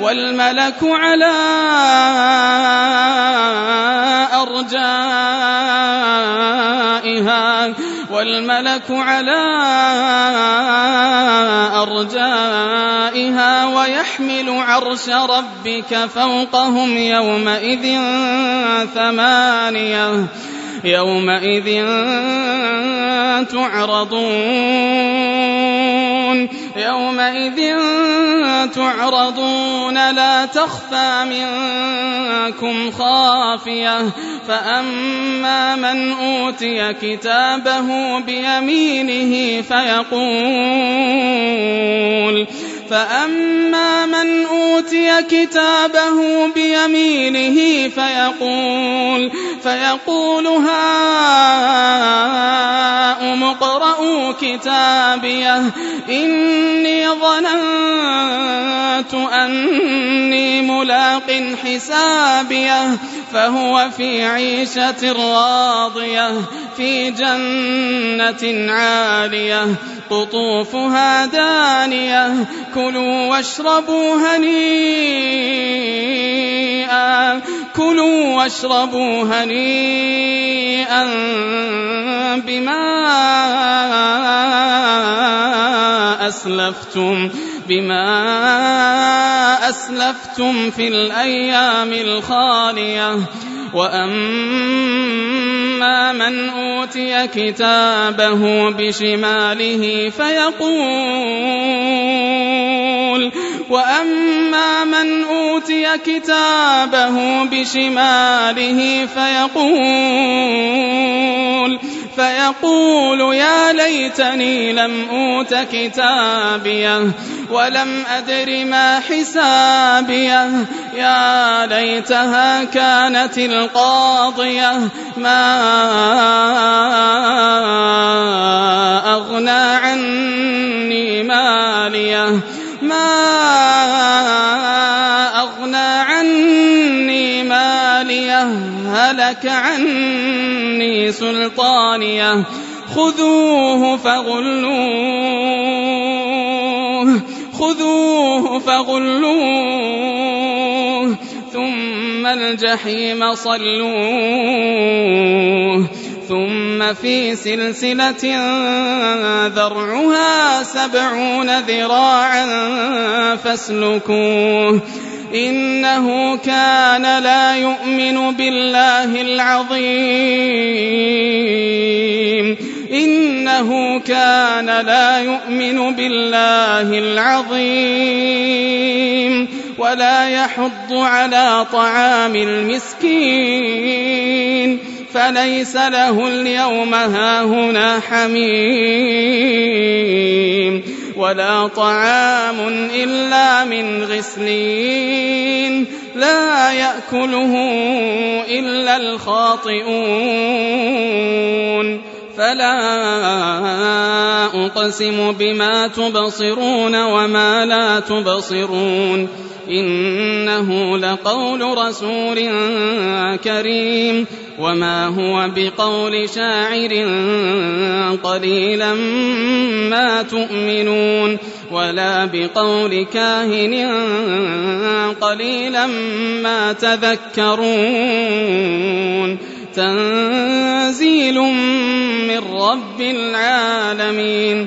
والملك على أرجائها والملك على أرجائها ويحمل عرش ربك فوقهم يومئذ ثمانية يومئذ تعرضون. يومئذ تعرضون لا تخفى منكم خافية فأما من أوتي كتابه بيمينه فيقول فأما من أوتي كتابه بيمينه فيقول فيقول هاؤم اقرءوا كتابيه إني ظننت أني ملاق حسابيه فهو في عيشة راضية في جنة عالية. قطوفها دانية كلوا واشربوا هنيئا. كلوا واشربوا هنيئا بما أسلفتم بما أسلفتم في الأيام الخالية. وأما من أوتي كتابه بشماله فيقول وأما من أوتي كتابه بشماله فيقول فيقول يا ليتني لم أوت كتابيه ولم أدر ما حسابيه. يا ليتها كانت القاضية. ما أغنى عني ماليه. ما أغنى عني ماليه. هلك عني سلطانية. خذوه فغلوه. خذوه فغلوه. ثم الجحيم صلوه. ثم في سلسلة ذرعها سبعون ذراعا فاسلكوه. إنه كان لا يؤمن بالله العظيم. إنه كان لا يؤمن بالله العظيم. ولا يحض على طعام المسكين. فليس له اليوم هاهنا حميم. ولا طعام إلا من غسلين لا يأكله إلا الخاطئون. فلا أقسم بما تبصرون وما لا تبصرون. إنه لقول رسول كريم وما هو بقول شاعر قليلا ما تؤمنون ولا بقول كاهن قليلا ما تذكرون تنزيل من رب العالمين